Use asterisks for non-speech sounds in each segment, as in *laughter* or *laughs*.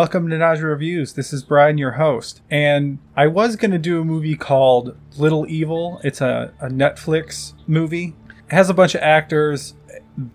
Welcome to Nausea Reviews. This is Brian, your host. And I was going to do a movie called Little Evil. It's a, a Netflix movie. It has a bunch of actors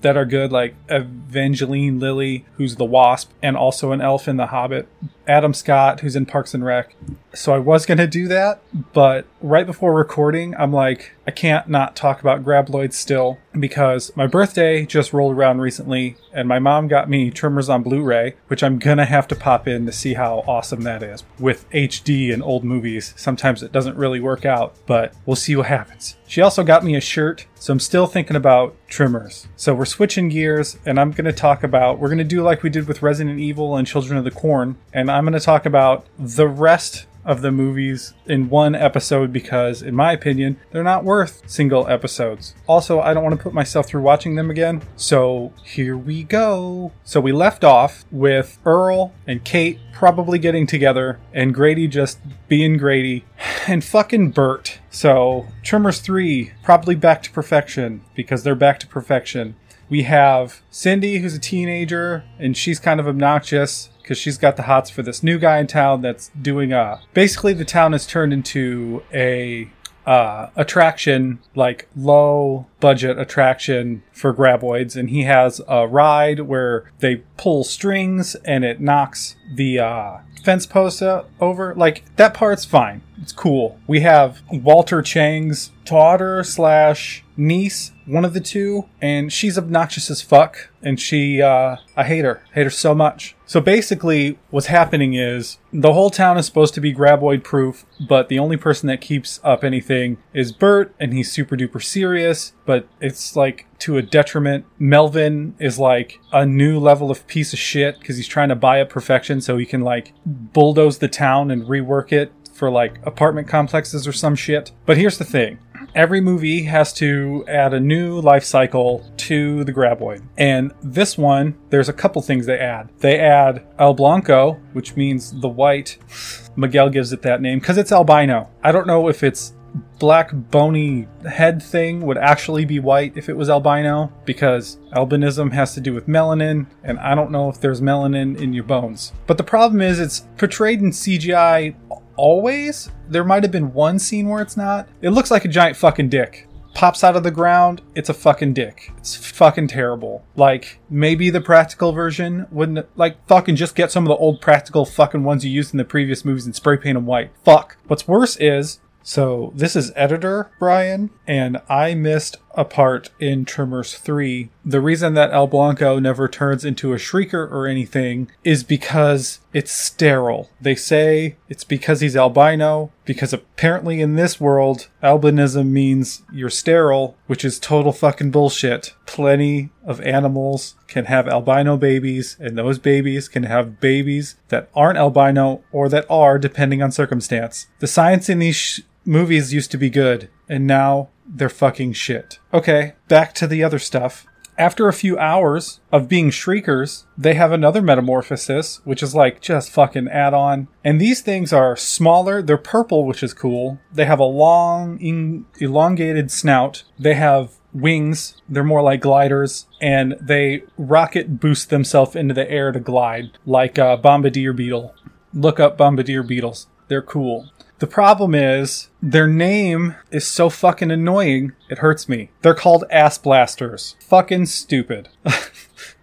that are good, like Evangeline Lilly, who's the Wasp, and also an elf in The Hobbit. Adam Scott, who's in Parks and Rec. So I was going to do that, but right before recording, I'm like, I can't not talk about Graboids still because my birthday just rolled around recently and my mom got me Tremors on Blu ray, which I'm going to have to pop in to see how awesome that is. With HD and old movies, sometimes it doesn't really work out, but we'll see what happens. She also got me a shirt, so I'm still thinking about Tremors. So we're switching gears and I'm going to talk about, we're going to do like we did with Resident Evil and Children of the Corn, and I'm going to talk about the rest of the movies in one episode because, in my opinion, they're not worth single episodes. Also, I don't want to put myself through watching them again, so here we go. So we left off with Earl and Kate probably getting together and Grady just being Grady *sighs* and fucking Bert. So, Tremors 3 probably back to perfection because they're back to perfection. We have Cindy, who's a teenager, and she's kind of obnoxious because she's got the hots for this new guy in town that's doing a. Basically, the town has turned into a uh, attraction, like low budget attraction for graboids, and he has a ride where they pull strings and it knocks the uh, fence posts over. Like that part's fine. It's cool. We have Walter Chang's daughter slash niece, one of the two, and she's obnoxious as fuck. And she, uh, I hate her, hate her so much. So basically, what's happening is the whole town is supposed to be graboid proof, but the only person that keeps up anything is Bert, and he's super duper serious, but it's like to a detriment. Melvin is like a new level of piece of shit because he's trying to buy up perfection so he can like bulldoze the town and rework it for like apartment complexes or some shit. But here's the thing every movie has to add a new life cycle to the graboid. And this one, there's a couple things they add. They add El Blanco, which means the white. *sighs* Miguel gives it that name because it's albino. I don't know if it's black bony head thing would actually be white if it was albino because albinism has to do with melanin and I don't know if there's melanin in your bones. But the problem is it's portrayed in CGI always. There might have been one scene where it's not. It looks like a giant fucking dick. Pops out of the ground, it's a fucking dick. It's fucking terrible. Like, maybe the practical version wouldn't, like, fucking just get some of the old practical fucking ones you used in the previous movies and spray paint them white. Fuck. What's worse is, so this is editor Brian, and I missed a part in Tremors 3. The reason that El Blanco never turns into a shrieker or anything is because it's sterile. They say it's because he's albino, because apparently in this world, albinism means you're sterile, which is total fucking bullshit. Plenty of animals can have albino babies, and those babies can have babies that aren't albino or that are, depending on circumstance. The science in these sh- movies used to be good, and now they're fucking shit. Okay, back to the other stuff. After a few hours of being shriekers, they have another metamorphosis, which is like just fucking add on. And these things are smaller. They're purple, which is cool. They have a long, elongated snout. They have wings. They're more like gliders, and they rocket boost themselves into the air to glide, like a bombardier beetle. Look up bombardier beetles. They're cool. The problem is their name is so fucking annoying, it hurts me. They're called ass blasters. Fucking stupid. *laughs*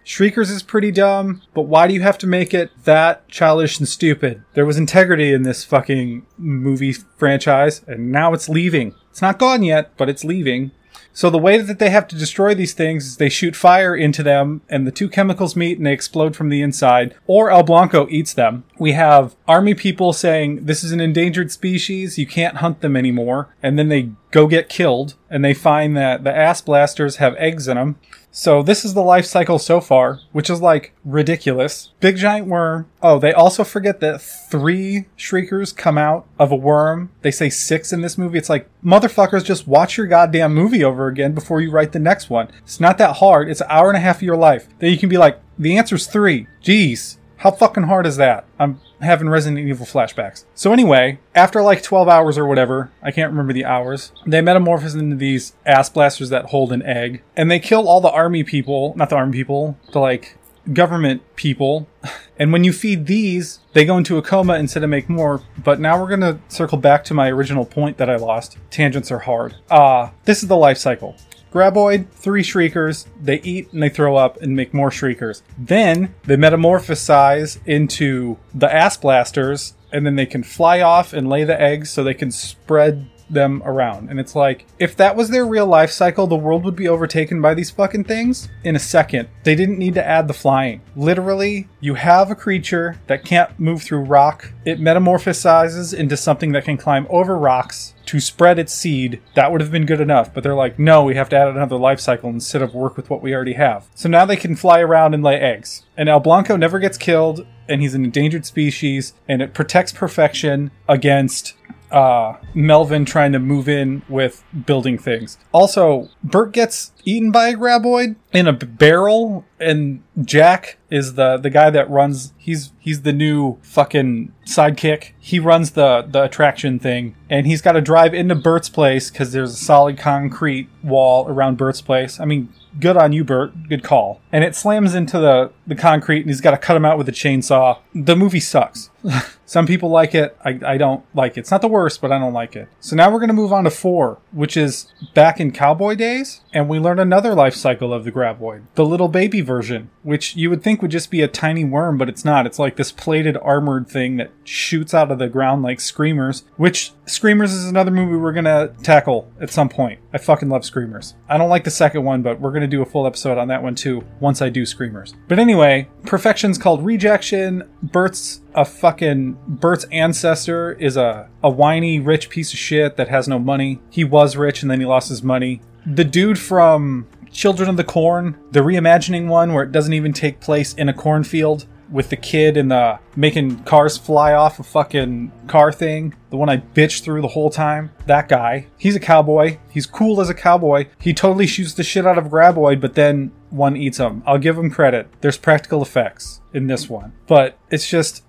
Shriekers is pretty dumb, but why do you have to make it that childish and stupid? There was integrity in this fucking movie franchise, and now it's leaving. It's not gone yet, but it's leaving. So the way that they have to destroy these things is they shoot fire into them and the two chemicals meet and they explode from the inside, or El Blanco eats them. We have army people saying this is an endangered species, you can't hunt them anymore, and then they go get killed and they find that the ass blasters have eggs in them. So this is the life cycle so far, which is like ridiculous. Big giant worm. Oh, they also forget that three shriekers come out of a worm. They say six in this movie. It's like, motherfuckers, just watch your goddamn movie over again before you write the next one. It's not that hard. It's an hour and a half of your life. Then you can be like, the answer's three. Jeez. How fucking hard is that? I'm having Resident Evil flashbacks. So anyway, after like 12 hours or whatever, I can't remember the hours, they metamorphose into these ass blasters that hold an egg, and they kill all the army people, not the army people, the like government people, *laughs* And when you feed these, they go into a coma instead of make more. But now we're gonna circle back to my original point that I lost. Tangents are hard. Uh, this is the life cycle. Graboid, three shriekers, they eat and they throw up and make more shriekers. Then they metamorphosize into the ass blasters, and then they can fly off and lay the eggs so they can spread them around. And it's like, if that was their real life cycle, the world would be overtaken by these fucking things in a second. They didn't need to add the flying. Literally, you have a creature that can't move through rock, it metamorphosizes into something that can climb over rocks to spread its seed. That would have been good enough, but they're like, no, we have to add another life cycle instead of work with what we already have. So now they can fly around and lay eggs. And El Blanco never gets killed, and he's an endangered species, and it protects perfection against uh, Melvin trying to move in with building things. Also, Bert gets eaten by a graboid in a barrel, and Jack is the the guy that runs. He's he's the new fucking sidekick. He runs the the attraction thing, and he's got to drive into Bert's place because there's a solid concrete wall around Bert's place. I mean, good on you, Bert. Good call. And it slams into the, the concrete and he's got to cut him out with a chainsaw. The movie sucks. Some people like it. I, I don't like it. It's not the worst, but I don't like it. So now we're going to move on to four, which is back in cowboy days. And we learn another life cycle of the graboid, the little baby version, which you would think would just be a tiny worm, but it's not. It's like this plated armored thing that shoots out of the ground like Screamers, which Screamers is another movie we're going to tackle at some point. I fucking love Screamers. I don't like the second one, but we're going to do a full episode on that one too once I do Screamers. But anyway, Perfection's called Rejection. Bert's a fucking Bert's ancestor is a a whiny rich piece of shit that has no money. He was rich and then he lost his money. The dude from Children of the Corn, the reimagining one where it doesn't even take place in a cornfield with the kid and the making cars fly off a fucking car thing. The one I bitched through the whole time. That guy. He's a cowboy. He's cool as a cowboy. He totally shoots the shit out of Graboid, but then one eats him. I'll give him credit. There's practical effects in this one. But it's just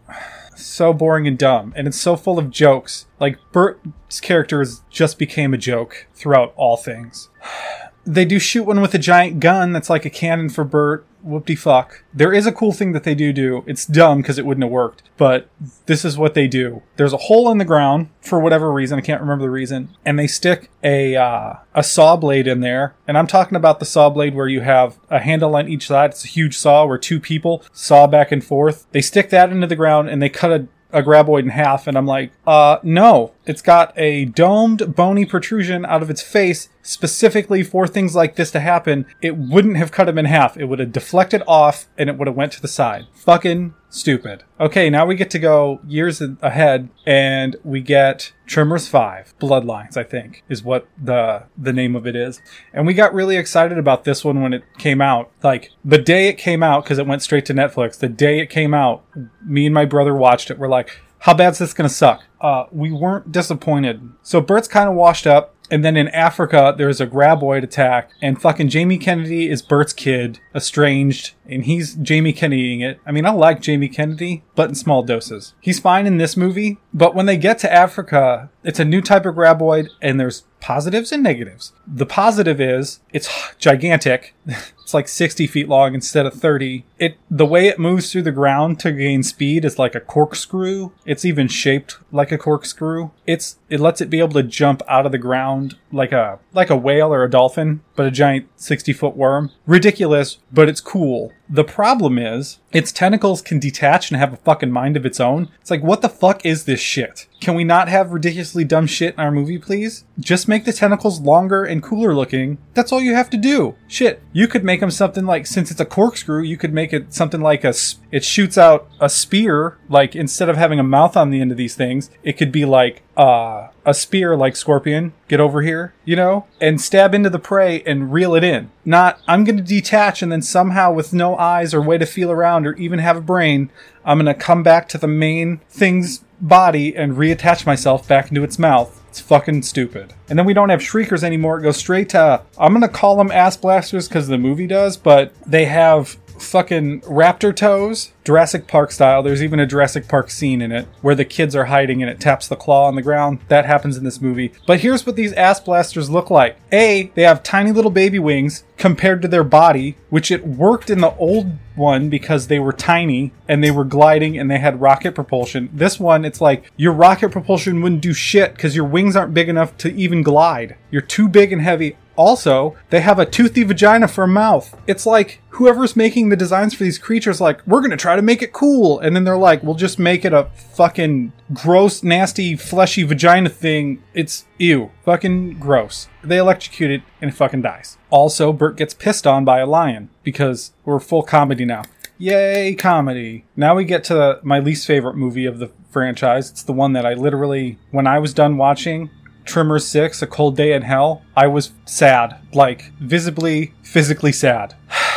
so boring and dumb. And it's so full of jokes. Like Bert's character is, just became a joke throughout all things. *sighs* They do shoot one with a giant gun that's like a cannon for Bert. Whoop de fuck. There is a cool thing that they do do. It's dumb because it wouldn't have worked, but this is what they do. There's a hole in the ground for whatever reason. I can't remember the reason. And they stick a, uh, a saw blade in there. And I'm talking about the saw blade where you have a handle on each side. It's a huge saw where two people saw back and forth. They stick that into the ground and they cut a a graboid in half, and I'm like, uh, no. It's got a domed, bony protrusion out of its face specifically for things like this to happen. It wouldn't have cut him in half. It would have deflected off, and it would have went to the side. Fucking stupid. Okay, now we get to go years ahead, and we get Tremors 5 Bloodlines, I think, is what the the name of it is. And we got really excited about this one when it came out. Like the day it came out, because it went straight to Netflix. The day it came out, me and my brother watched it. We're like, how bad's this gonna suck? Uh, we weren't disappointed. So Bert's kind of washed up. And then in Africa, there's a graboid attack, and fucking Jamie Kennedy is Bert's kid, estranged, and he's Jamie Kennedying it. I mean, I like Jamie Kennedy, but in small doses. He's fine in this movie, but when they get to Africa, it's a new type of graboid, and there's positives and negatives. The positive is it's gigantic. *laughs* it's like 60 feet long instead of 30. It the way it moves through the ground to gain speed is like a corkscrew. It's even shaped like a corkscrew. It's it lets it be able to jump out of the ground like a like a whale or a dolphin, but a giant 60 foot worm. Ridiculous, but it's cool. The problem is, its tentacles can detach and have a fucking mind of its own. It's like, what the fuck is this shit? Can we not have ridiculously dumb shit in our movie, please? Just make the tentacles longer and cooler looking. That's all you have to do. Shit. You could make them something like, since it's a corkscrew, you could make it something like a, it shoots out a spear. Like, instead of having a mouth on the end of these things, it could be like, uh, a spear like Scorpion, get over here, you know, and stab into the prey and reel it in. Not, I'm going to detach and then somehow with no eyes or way to feel around or even have a brain, I'm going to come back to the main thing's body and reattach myself back into its mouth. It's fucking stupid. And then we don't have shriekers anymore. It goes straight to, I'm going to call them ass blasters because the movie does, but they have fucking raptor toes, Jurassic Park style. There's even a Jurassic Park scene in it where the kids are hiding and it taps the claw on the ground. That happens in this movie. But here's what these ass blasters look like. A, they have tiny little baby wings compared to their body, which it worked in the old one because they were tiny and they were gliding and they had rocket propulsion. This one, it's like your rocket propulsion wouldn't do shit because your wings aren't big enough to even glide. You're too big and heavy. Also, they have a toothy vagina for a mouth. It's like whoever's making the designs for these creatures, like, we're gonna try to make it cool. And then they're like, we'll just make it a fucking gross, nasty, fleshy vagina thing. It's ew. Fucking gross. They electrocute it and it fucking dies. Also, Bert gets pissed on by a lion because we're full comedy now. Yay, comedy. Now we get to my least favorite movie of the franchise. It's the one that I literally, when I was done watching, Tremors 6, A Cold Day in Hell, I was sad. Like, visibly, physically sad. *sighs*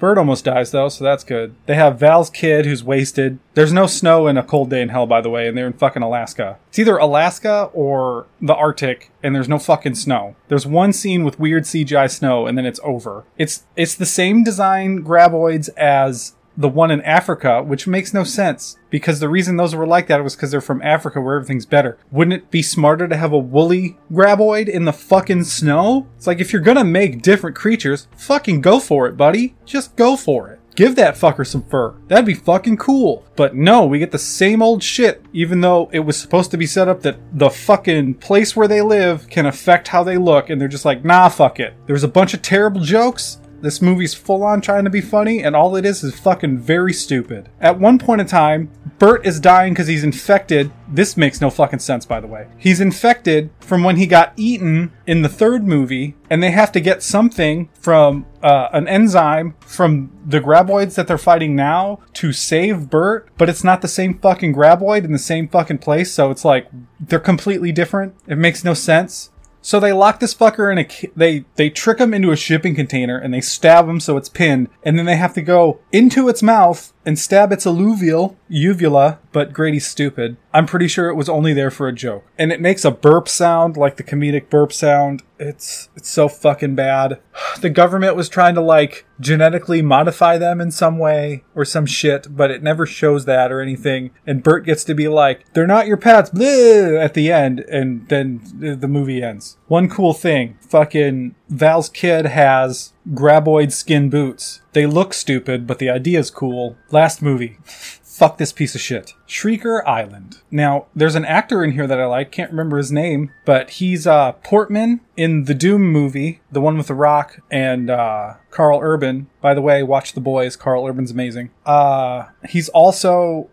Bert almost dies though, so that's good. They have Val's kid who's wasted. There's no snow in A Cold Day in Hell, by the way, and they're in fucking Alaska. It's either Alaska or the Arctic, and there's no fucking snow. There's one scene with weird CGI snow, and then it's over. It's it's the same design graboids as the one in Africa, which makes no sense because the reason those were like that was because they're from Africa where everything's better. Wouldn't it be smarter to have a woolly graboid in the fucking snow? It's like if you're gonna make different creatures, fucking go for it, buddy. Just go for it. Give that fucker some fur. That'd be fucking cool. But no, we get the same old shit, even though it was supposed to be set up that the fucking place where they live can affect how they look, and they're just like, nah, fuck it. There's a bunch of terrible jokes, this movie's full on trying to be funny, and all it is is fucking very stupid. At one point in time, Bert is dying because he's infected. This makes no fucking sense, by the way. He's infected from when he got eaten in the third movie, and they have to get something from uh, an enzyme from the graboids that they're fighting now to save Bert, but it's not the same fucking graboid in the same fucking place, so it's like they're completely different. It makes no sense. So they lock this fucker in a they they trick him into a shipping container and they stab him so it's pinned and then they have to go into its mouth and stab its alluvial uvula, but Grady's stupid. I'm pretty sure it was only there for a joke. And it makes a burp sound like the comedic burp sound. It's it's so fucking bad. *sighs* The government was trying to like genetically modify them in some way or some shit, but it never shows that or anything. And Bert gets to be like, "They're not your pets," bleh, at the end, and then the movie ends. One cool thing, fucking Val's kid has graboid skin boots. They look stupid, but the idea's cool. Last movie. *laughs* Fuck this piece of shit. Shrieker Island. Now, there's an actor in here that I like, can't remember his name, but he's uh, Portman in the Doom movie, the one with The Rock and uh, Karl Urban. By the way, watch The Boys. Karl Urban's amazing. Uh, he's also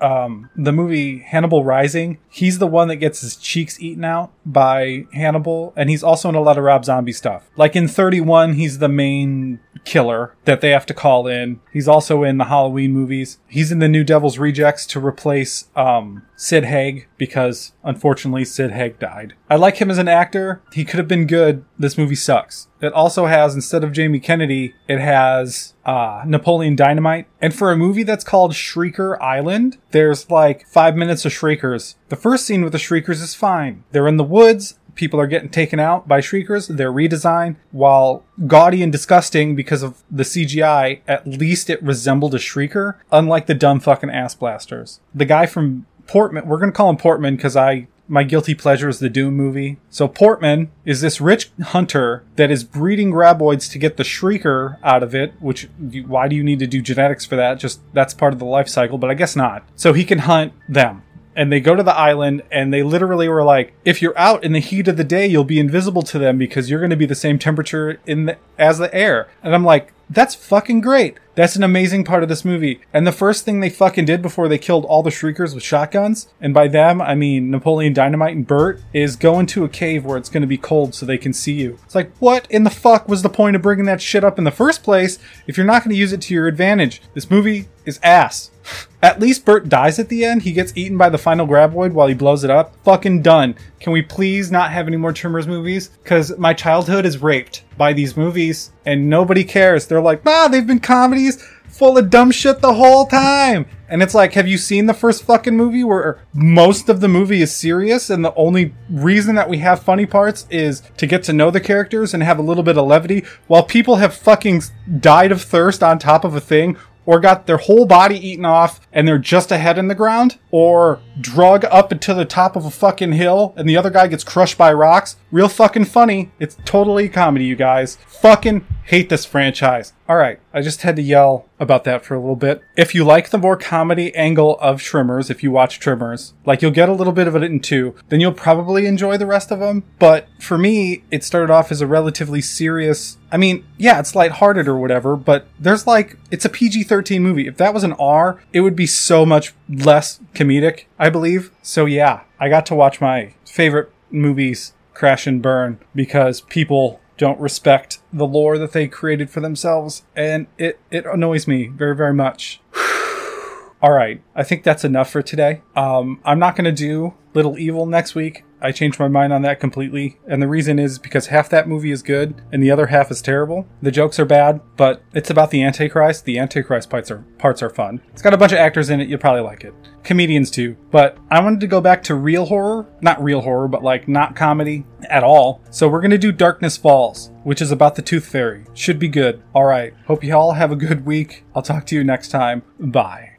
um, the movie Hannibal Rising. He's the one that gets his cheeks eaten out by Hannibal, and he's also in a lot of Rob Zombie stuff. Like in 31, he's the main killer that they have to call in. He's also in the Halloween movies. He's in the New Devil's Rejects to replace um, Sid Haig because unfortunately Sid Haig died. I like him as an actor. He could have been good. This movie sucks. It also has instead of Jamie Kennedy, it has uh, Napoleon Dynamite. And for a movie that's called Shrieker Island, there's like five minutes of shriekers. The first scene with the shriekers is fine. They're in the woods people are getting taken out by shriekers. their redesign while gaudy and disgusting because of the CGI. At least it resembled a shrieker, unlike the dumb fucking ass blasters. The guy from Portman, we're gonna call him Portman because I my guilty pleasure is the Doom movie. So Portman is this rich hunter that is breeding graboids to get the shrieker out of it, which why do you need to do genetics for that? Just that's part of the life cycle, but I guess not. So he can hunt them and they go to the island and they literally were like if you're out in the heat of the day you'll be invisible to them because you're going to be the same temperature in the, as the air and i'm like that's fucking great that's an amazing part of this movie. And the first thing they fucking did before they killed all the Shriekers with shotguns, and by them, I mean Napoleon Dynamite and Bert, is go into a cave where it's going to be cold so they can see you. It's like, what in the fuck was the point of bringing that shit up in the first place if you're not going to use it to your advantage? This movie is ass. At least Bert dies at the end. He gets eaten by the final graboid while he blows it up. Fucking done. Can we please not have any more Tremors movies? Because my childhood is raped by these movies and nobody cares. They're like, ah, they've been comedies full of dumb shit the whole time. And it's like, have you seen the first fucking movie where most of the movie is serious and the only reason that we have funny parts is to get to know the characters and have a little bit of levity while people have fucking died of thirst on top of a thing or got their whole body eaten off and they're just a head in the ground, or drug up into the top of a fucking hill and the other guy gets crushed by rocks. Real fucking funny. It's totally comedy, you guys. Fucking hate this franchise. Alright, I just had to yell about that for a little bit. If you like the more comedy angle of Tremors, if you watch Tremors, like you'll get a little bit of it in two, then you'll probably enjoy the rest of them. But for me, it started off as a relatively serious. I mean, yeah, it's lighthearted or whatever, but there's like, it's a PG 13 movie. If that was an R, it would be so much less comedic, I believe. So yeah, I got to watch my favorite movies crash and burn because people don't respect the lore that they created for themselves, and it, it annoys me very, very much. *sighs* All right, I think that's enough for today. Um, I'm not going to do Little Evil next week. I changed my mind on that completely. And the reason is because half that movie is good and the other half is terrible. The jokes are bad, but it's about the Antichrist. The Antichrist parts are, parts are fun. It's got a bunch of actors in it. You'll probably like it. Comedians too. But I wanted to go back to real horror. Not real horror, but like not comedy at all. So we're going to do Darkness Falls, which is about the Tooth Fairy. Should be good. All right. Hope you all have a good week. I'll talk to you next time. Bye.